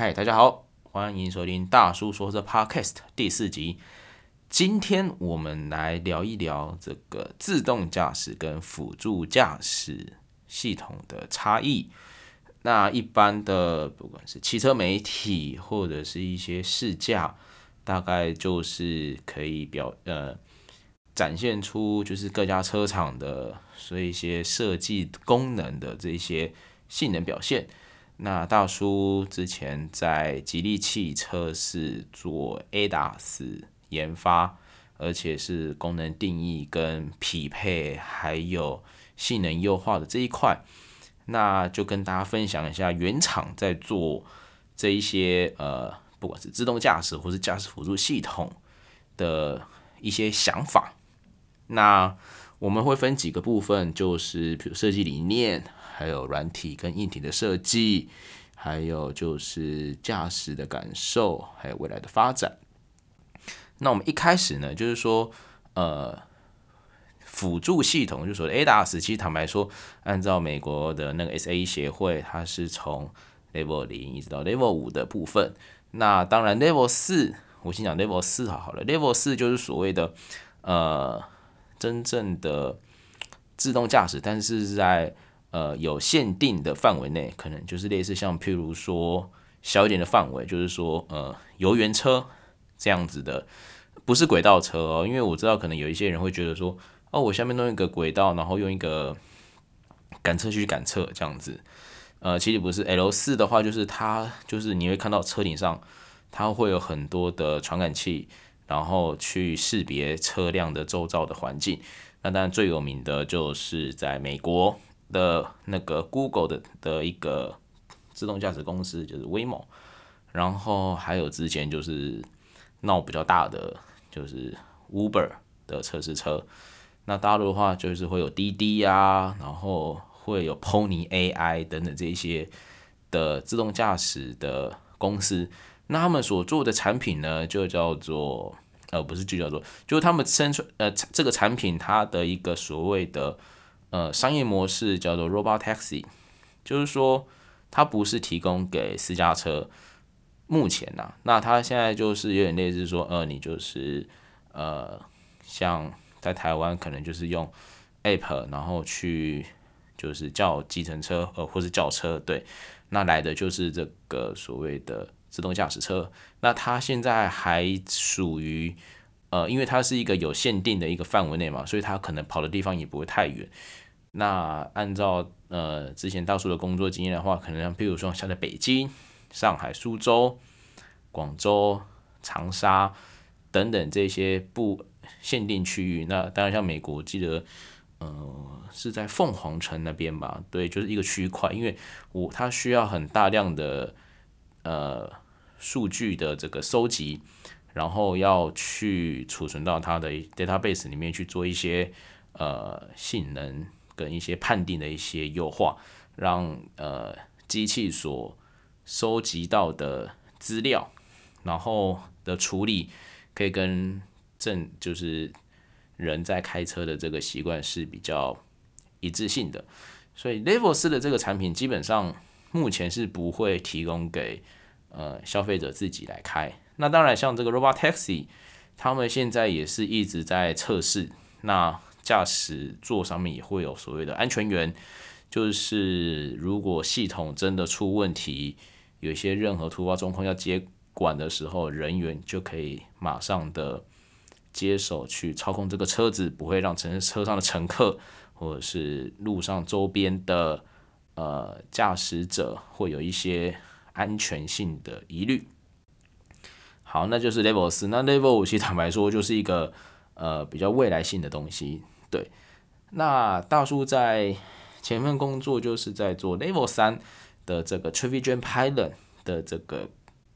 嗨，大家好，欢迎收听大叔说这 Podcast 第四集。今天我们来聊一聊这个自动驾驶跟辅助驾驶系统的差异。那一般的不管是汽车媒体或者是一些试驾，大概就是可以表呃展现出就是各家车厂的所以一些设计功能的这些性能表现。那大叔之前在吉利汽车是做 ADAS 研发，而且是功能定义跟匹配，还有性能优化的这一块。那就跟大家分享一下原厂在做这一些呃，不管是自动驾驶或是驾驶辅助系统的一些想法。那我们会分几个部分，就是比如设计理念。还有软体跟硬体的设计，还有就是驾驶的感受，还有未来的发展。那我们一开始呢，就是说，呃，辅助系统，就是说 ADAS，其实坦白说，按照美国的那个 SAE 协会，它是从 Level 零一直到 Level 五的部分。那当然 Level 四，我先讲 Level 四好好了。Level 四就是所谓的呃，真正的自动驾驶，但是在呃，有限定的范围内，可能就是类似像譬如说小一点的范围，就是说呃，游园车这样子的，不是轨道车哦。因为我知道可能有一些人会觉得说，哦，我下面弄一个轨道，然后用一个赶车去赶车这样子。呃，其实不是，L 四的话就是它就是你会看到车顶上它会有很多的传感器，然后去识别车辆的周遭的环境。那当然最有名的就是在美国。的那个 Google 的的一个自动驾驶公司就是 Waymo，然后还有之前就是闹比较大的就是 Uber 的测试车，那大陆的话就是会有滴滴呀，然后会有 Pony AI 等等这些的自动驾驶的公司，那他们所做的产品呢就叫做呃不是就叫做就是他们生出呃这个产品它的一个所谓的。呃，商业模式叫做 Robot Taxi，就是说它不是提供给私家车。目前呐、啊，那它现在就是有点类似说，呃，你就是呃，像在台湾可能就是用 App，然后去就是叫计程车，呃，或是叫车，对，那来的就是这个所谓的自动驾驶车。那它现在还属于。呃，因为它是一个有限定的一个范围内嘛，所以它可能跑的地方也不会太远。那按照呃之前大叔的工作经验的话，可能像譬如说像在北京、上海、苏州、广州、长沙等等这些不限定区域，那当然像美国，记得呃是在凤凰城那边吧？对，就是一个区块，因为我它需要很大量的呃数据的这个收集。然后要去储存到它的 database 里面去做一些呃性能跟一些判定的一些优化，让呃机器所收集到的资料，然后的处理可以跟正就是人在开车的这个习惯是比较一致性的，所以 Level 四的这个产品基本上目前是不会提供给呃消费者自己来开。那当然，像这个 Robotaxi，他们现在也是一直在测试。那驾驶座上面也会有所谓的安全员，就是如果系统真的出问题，有一些任何突发状况要接管的时候，人员就可以马上的接手去操控这个车子，不会让乘车上的乘客或者是路上周边的呃驾驶者会有一些安全性的疑虑。好，那就是 Level 四。那 Level 五其实坦白说就是一个呃比较未来性的东西。对，那大叔在前份工作就是在做 Level 三的这个 Traffic Jam Pilot 的这个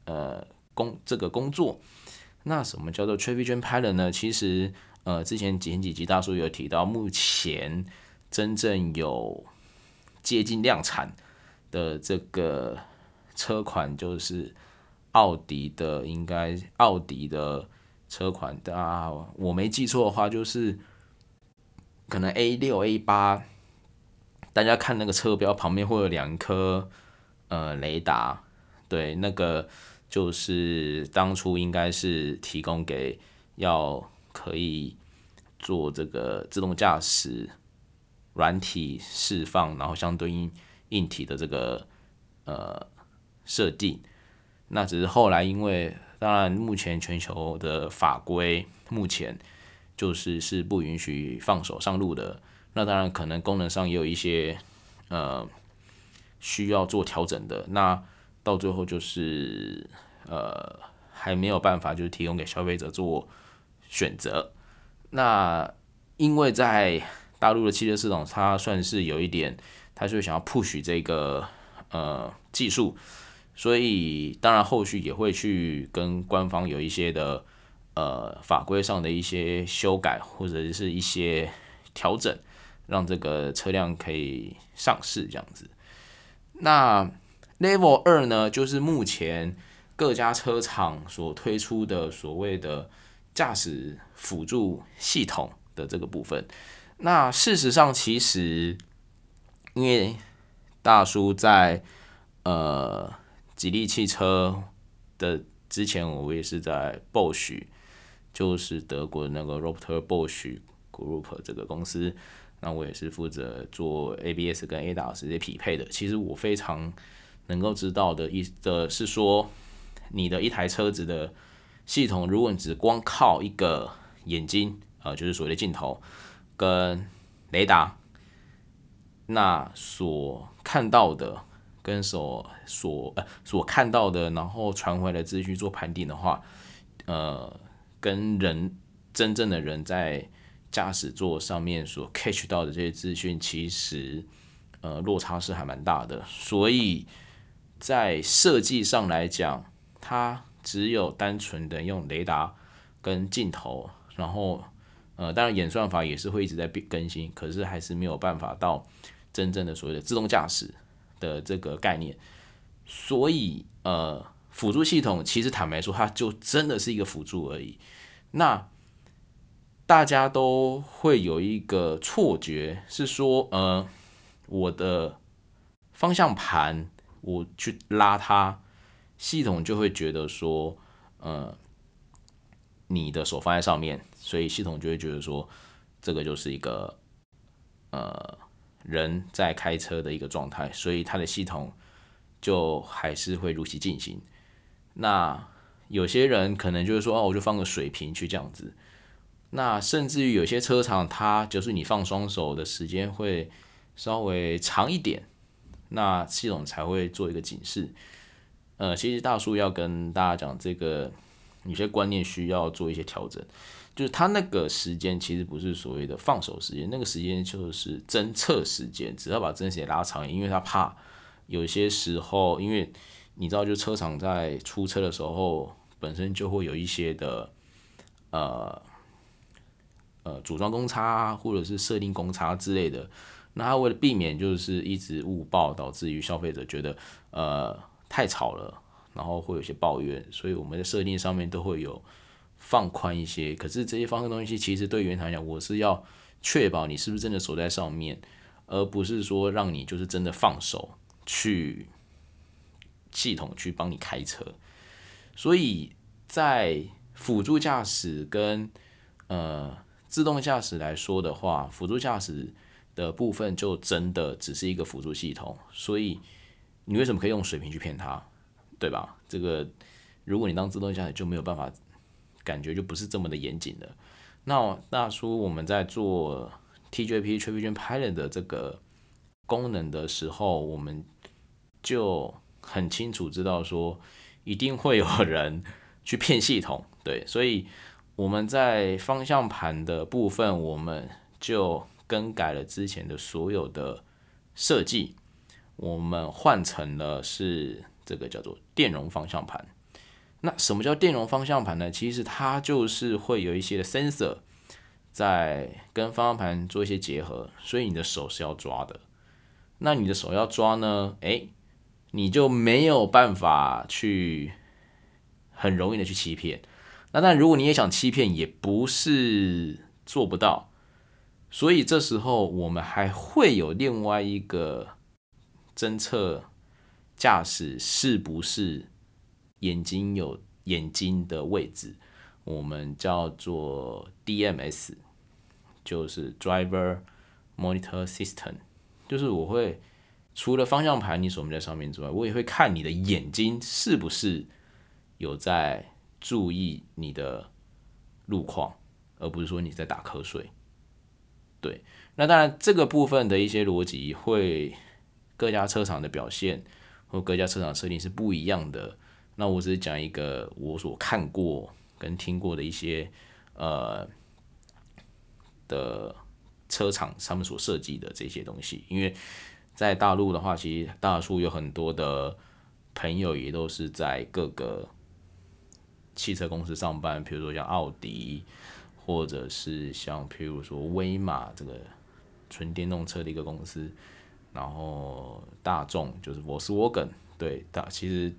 呃工这个工作。那什么叫做 Traffic Jam Pilot 呢？其实呃之前前几集大叔有提到，目前真正有接近量产的这个车款就是。奥迪的应该奥迪的车款的啊，我没记错的话，就是可能 A 六 A 八，大家看那个车标旁边会有两颗呃雷达，对，那个就是当初应该是提供给要可以做这个自动驾驶软体释放，然后相对应硬体的这个呃设定。那只是后来因为，当然目前全球的法规目前就是是不允许放手上路的。那当然可能功能上也有一些呃需要做调整的。那到最后就是呃还没有办法，就是提供给消费者做选择。那因为在大陆的汽车市场，它算是有一点，它就想要 push 这个呃技术，所以当然后续也会去跟官方有一些的呃法规上的一些修改或者是一些调整，让这个车辆可以上市这样子。那 Level 二呢，就是目前各家车厂所推出的所谓的驾驶辅助系统的这个部分。那事实上，其实因为大叔在呃吉利汽车的之前，我也是在 Bosch，就是德国的那个 Robert Bosch Group 这个公司，那我也是负责做 ABS 跟 ADAS 这些匹配的。其实我非常。能够知道的意的是说，你的一台车子的系统，如果你只光靠一个眼睛，呃，就是所谓的镜头跟雷达，那所看到的跟所所呃所看到的，然后传回来资讯做判定的话，呃，跟人真正的人在驾驶座上面所 catch 到的这些资讯，其实呃落差是还蛮大的，所以。在设计上来讲，它只有单纯的用雷达跟镜头，然后呃，当然演算法也是会一直在变更新，可是还是没有办法到真正的所谓的自动驾驶的这个概念。所以呃，辅助系统其实坦白说，它就真的是一个辅助而已。那大家都会有一个错觉，是说呃，我的方向盘。我去拉它，系统就会觉得说，呃，你的手放在上面，所以系统就会觉得说，这个就是一个呃人在开车的一个状态，所以它的系统就还是会如期进行。那有些人可能就是说，哦，我就放个水平去这样子。那甚至于有些车厂，它就是你放双手的时间会稍微长一点。那系统才会做一个警示。呃，其实大叔要跟大家讲，这个有些观念需要做一些调整。就是他那个时间其实不是所谓的放手时间，那个时间就是侦测时间，只要把侦测拉长，因为他怕有些时候，因为你知道，就车厂在出车的时候，本身就会有一些的呃呃组装公差或者是设定公差之类的。那他为了避免就是一直误报，导致于消费者觉得呃太吵了，然后会有些抱怨，所以我们的设定上面都会有放宽一些。可是这些放宽东西其实对原厂来讲，我是要确保你是不是真的守在上面，而不是说让你就是真的放手去系统去帮你开车。所以在辅助驾驶跟呃自动驾驶来说的话，辅助驾驶。的部分就真的只是一个辅助系统，所以你为什么可以用水平去骗他，对吧？这个如果你当自动驾驶就没有办法，感觉就不是这么的严谨的。那大叔我们在做 TJP Traffic Pilot 的这个功能的时候，我们就很清楚知道说，一定会有人去骗系统，对，所以我们在方向盘的部分，我们就。更改了之前的所有的设计，我们换成了是这个叫做电容方向盘。那什么叫电容方向盘呢？其实它就是会有一些的 sensor 在跟方向盘做一些结合，所以你的手是要抓的。那你的手要抓呢，诶，你就没有办法去很容易的去欺骗。那但如果你也想欺骗，也不是做不到。所以这时候我们还会有另外一个侦测驾驶是不是眼睛有眼睛的位置，我们叫做 DMS，就是 Driver Monitor System，就是我会除了方向盘你锁在上面之外，我也会看你的眼睛是不是有在注意你的路况，而不是说你在打瞌睡。对，那当然这个部分的一些逻辑会各家车厂的表现或各家车厂设定是不一样的。那我只是讲一个我所看过跟听过的一些呃的车厂他们所设计的这些东西，因为在大陆的话，其实大叔有很多的朋友也都是在各个汽车公司上班，比如说像奥迪。或者是像譬如说威马这个纯电动车的一个公司，然后大众就是 Volkswagen，对，大其实，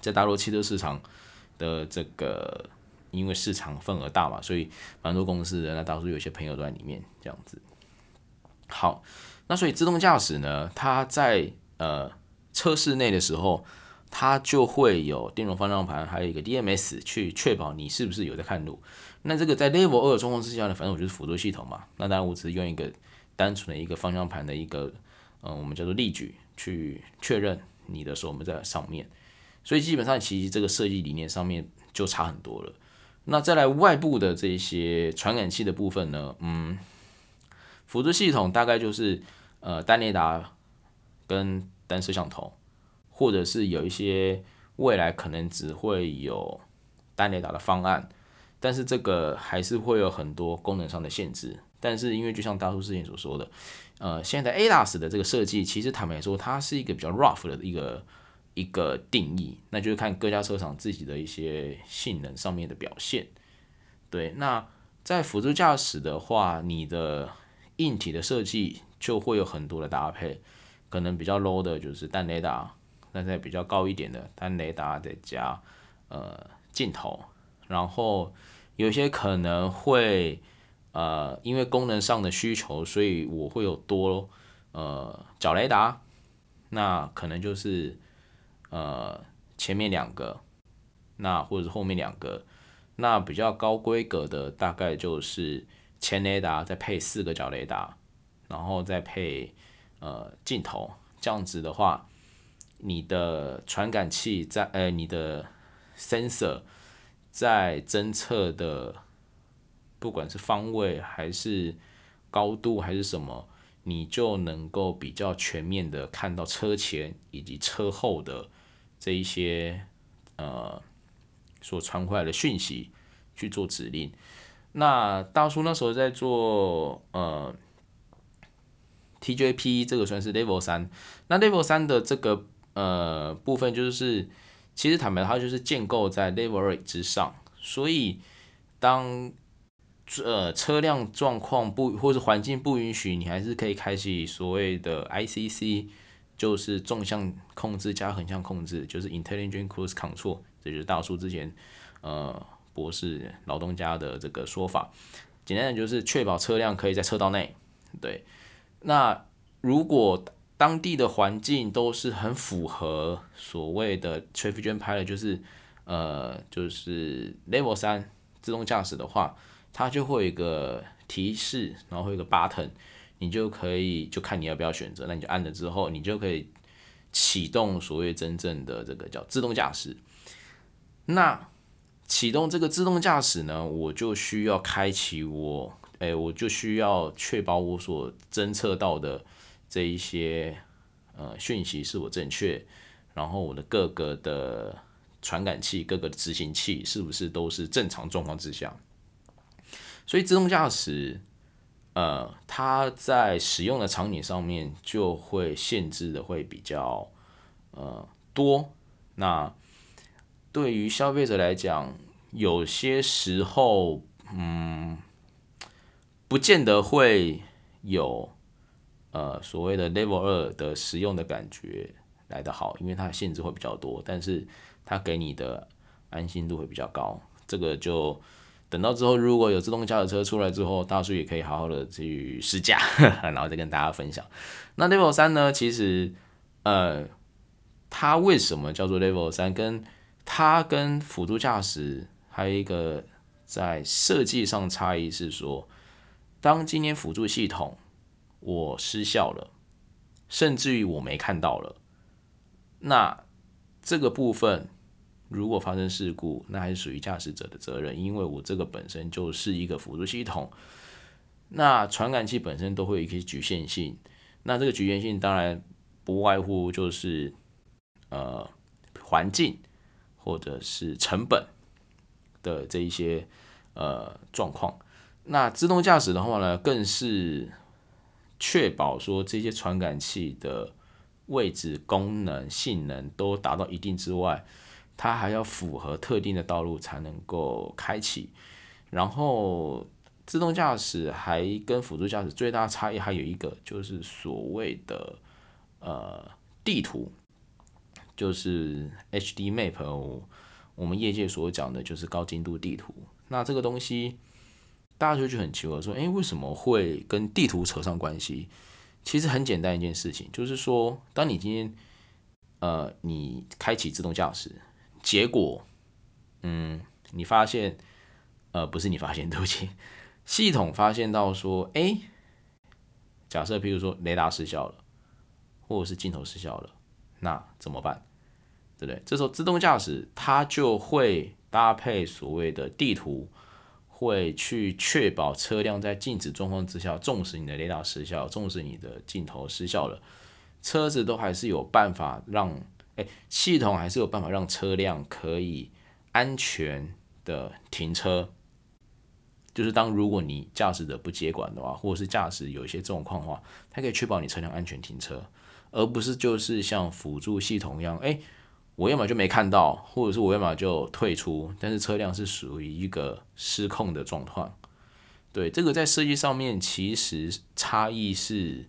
在大陆汽车市场的这个，因为市场份额大嘛，所以蛮多公司的那大叔有些朋友都在里面这样子。好，那所以自动驾驶呢，它在呃车室内的时候，它就会有电容方向盘，还有一个 DMS 去确保你是不是有在看路。那这个在 Level 二的状况之下呢，反正我就是辅助系统嘛。那当然我只是用一个单纯的一个方向盘的一个，嗯，我们叫做力矩去确认你的时候，我们在上面。所以基本上其实这个设计理念上面就差很多了。那再来外部的这些传感器的部分呢，嗯，辅助系统大概就是呃单雷达跟单摄像头，或者是有一些未来可能只会有单雷达的方案。但是这个还是会有很多功能上的限制。但是因为就像大叔之前所说的，呃，现在 ADAS 的这个设计，其实坦白说，它是一个比较 rough 的一个一个定义，那就是看各家车厂自己的一些性能上面的表现。对，那在辅助驾驶的话，你的硬体的设计就会有很多的搭配，可能比较 low 的就是单雷达，那在比较高一点的单雷达再加呃镜头，然后。有些可能会，呃，因为功能上的需求，所以我会有多，呃，角雷达，那可能就是，呃，前面两个，那或者是后面两个，那比较高规格的大概就是前雷达再配四个角雷达，然后再配呃镜头，这样子的话，你的传感器在，呃，你的 sensor。在侦测的，不管是方位还是高度还是什么，你就能够比较全面的看到车前以及车后的这一些呃所传回来的讯息去做指令。那大叔那时候在做呃 TJP 这个算是 Level 三，那 Level 三的这个呃部分就是。其实坦白，它就是建构在 Level 二之上，所以当呃车辆状况不或者环境不允许，你还是可以开启所谓的 ICC，就是纵向控制加横向控制，就是 Intelligent Cruise Control，这就是大叔之前呃博士老东家的这个说法。简单的就是确保车辆可以在车道内。对，那如果当地的环境都是很符合所谓的 Traffic Jam Pilot，就是呃，就是 Level 三自动驾驶的话，它就会有一个提示，然后会有个 button，你就可以就看你要不要选择，那你就按了之后，你就可以启动所谓真正的这个叫自动驾驶。那启动这个自动驾驶呢，我就需要开启我，哎，我就需要确保我所侦测到的。这一些呃讯息是否正确，然后我的各个的传感器、各个的执行器是不是都是正常状况之下？所以自动驾驶，呃，它在使用的场景上面就会限制的会比较呃多。那对于消费者来讲，有些时候，嗯，不见得会有。呃，所谓的 Level 二的使用的感觉来得好，因为它的限制会比较多，但是它给你的安心度会比较高。这个就等到之后，如果有自动驾驶车出来之后，大叔也可以好好的去试驾，然后再跟大家分享。那 Level 三呢，其实呃，它为什么叫做 Level 三？跟它跟辅助驾驶还有一个在设计上差异是说，当今天辅助系统我失效了，甚至于我没看到了，那这个部分如果发生事故，那还是属于驾驶者的责任，因为我这个本身就是一个辅助系统。那传感器本身都会有一些局限性，那这个局限性当然不外乎就是呃环境或者是成本的这一些呃状况。那自动驾驶的话呢，更是确保说这些传感器的位置、功能、性能都达到一定之外，它还要符合特定的道路才能够开启，然后。自动驾驶还跟辅助驾驶最大差异还有一个，就是所谓的呃地图，就是 HD Map，我们业界所讲的就是高精度地图。那这个东西大家就觉得很奇怪，说，诶，为什么会跟地图扯上关系？其实很简单一件事情，就是说，当你今天呃你开启自动驾驶，结果嗯你发现呃不是你发现，对不起。系统发现到说，哎，假设譬如说雷达失效了，或者是镜头失效了，那怎么办？对不对？这时候自动驾驶它就会搭配所谓的地图，会去确保车辆在静止状况之下，纵使你的雷达失效，纵使你的镜头失效了，车子都还是有办法让，哎，系统还是有办法让车辆可以安全的停车。就是当如果你驾驶者不接管的话，或者是驾驶有一些状况的话，它可以确保你车辆安全停车，而不是就是像辅助系统一样，哎，我要么就没看到，或者是我要么就退出，但是车辆是属于一个失控的状况。对，这个在设计上面其实差异是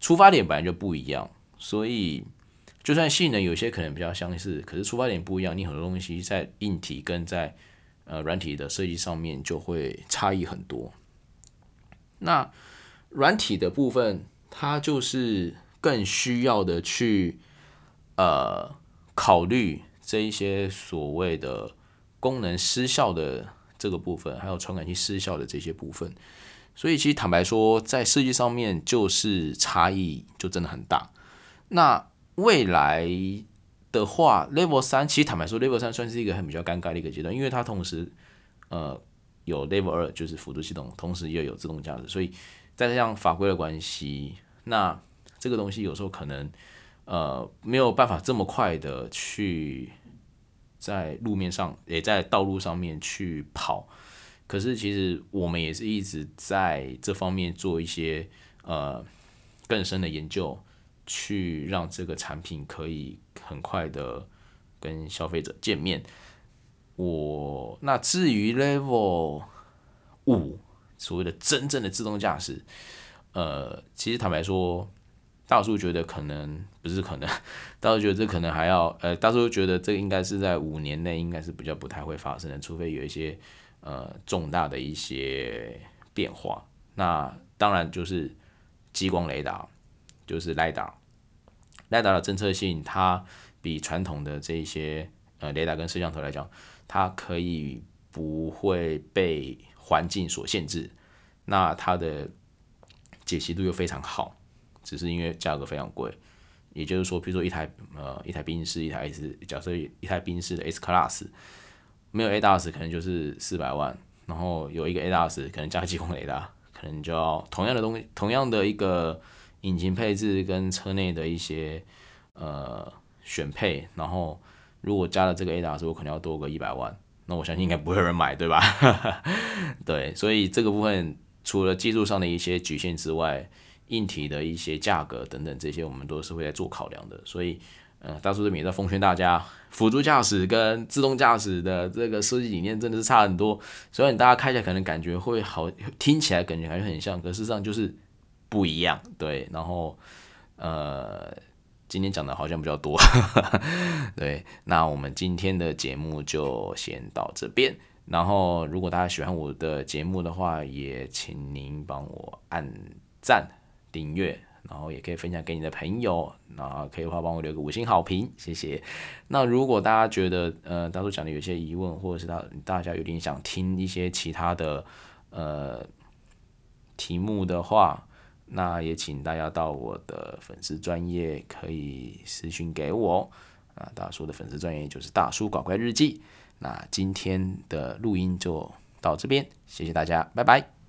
出发点本来就不一样，所以就算性能有些可能比较相似，可是出发点不一样，你很多东西在硬体跟在呃，软体的设计上面就会差异很多。那软体的部分，它就是更需要的去呃考虑这一些所谓的功能失效的这个部分，还有传感器失效的这些部分。所以其实坦白说，在设计上面就是差异就真的很大。那未来的话，Level 三其实坦白说，Level 三算是一个很比较尴尬的一个阶段，因为它同时呃有 Level 二就是辅助系统，同时又有自动驾驶，所以再加上法规的关系，那这个东西有时候可能呃没有办法这么快的去在路面上也在道路上面去跑，可是其实我们也是一直在这方面做一些呃更深的研究。去让这个产品可以很快的跟消费者见面。我那至于 Level 五所谓的真正的自动驾驶，呃，其实坦白说，大叔觉得可能不是可能，大叔觉得这可能还要呃，大叔觉得这应该是在五年内应该是比较不太会发生的，除非有一些呃重大的一些变化。那当然就是激光雷达，就是雷达。雷达的侦测性，它比传统的这一些呃雷达跟摄像头来讲，它可以不会被环境所限制，那它的解析度又非常好，只是因为价格非常贵。也就是说，比如说一台呃一台宾士，一台 S，假设一台宾士的 S Class 没有 ADAS 可能就是四百万，然后有一个 ADAS 可能加激光雷达，可能就要同样的东西，同样的一个。引擎配置跟车内的一些呃选配，然后如果加了这个 ADAS，我可能要多个一百万，那我相信应该不会有人买，对吧？对，所以这个部分除了技术上的一些局限之外，硬体的一些价格等等这些，我们都是会在做考量的。所以，呃，大叔这边也在奉劝大家，辅助驾驶跟自动驾驶的这个设计理念真的是差很多。虽然大家开起来可能感觉会好，听起来感觉还是很像，可事实上就是。不一样，对，然后，呃，今天讲的好像比较多，对，那我们今天的节目就先到这边。然后，如果大家喜欢我的节目的话，也请您帮我按赞、订阅，然后也可以分享给你的朋友，那可以的话帮我留个五星好评，谢谢。那如果大家觉得呃大叔讲的有些疑问，或者是大大家有点想听一些其他的呃题目的话，那也请大家到我的粉丝专业可以私讯给我啊，大叔的粉丝专业就是大叔搞怪日记。那今天的录音就到这边，谢谢大家，拜拜。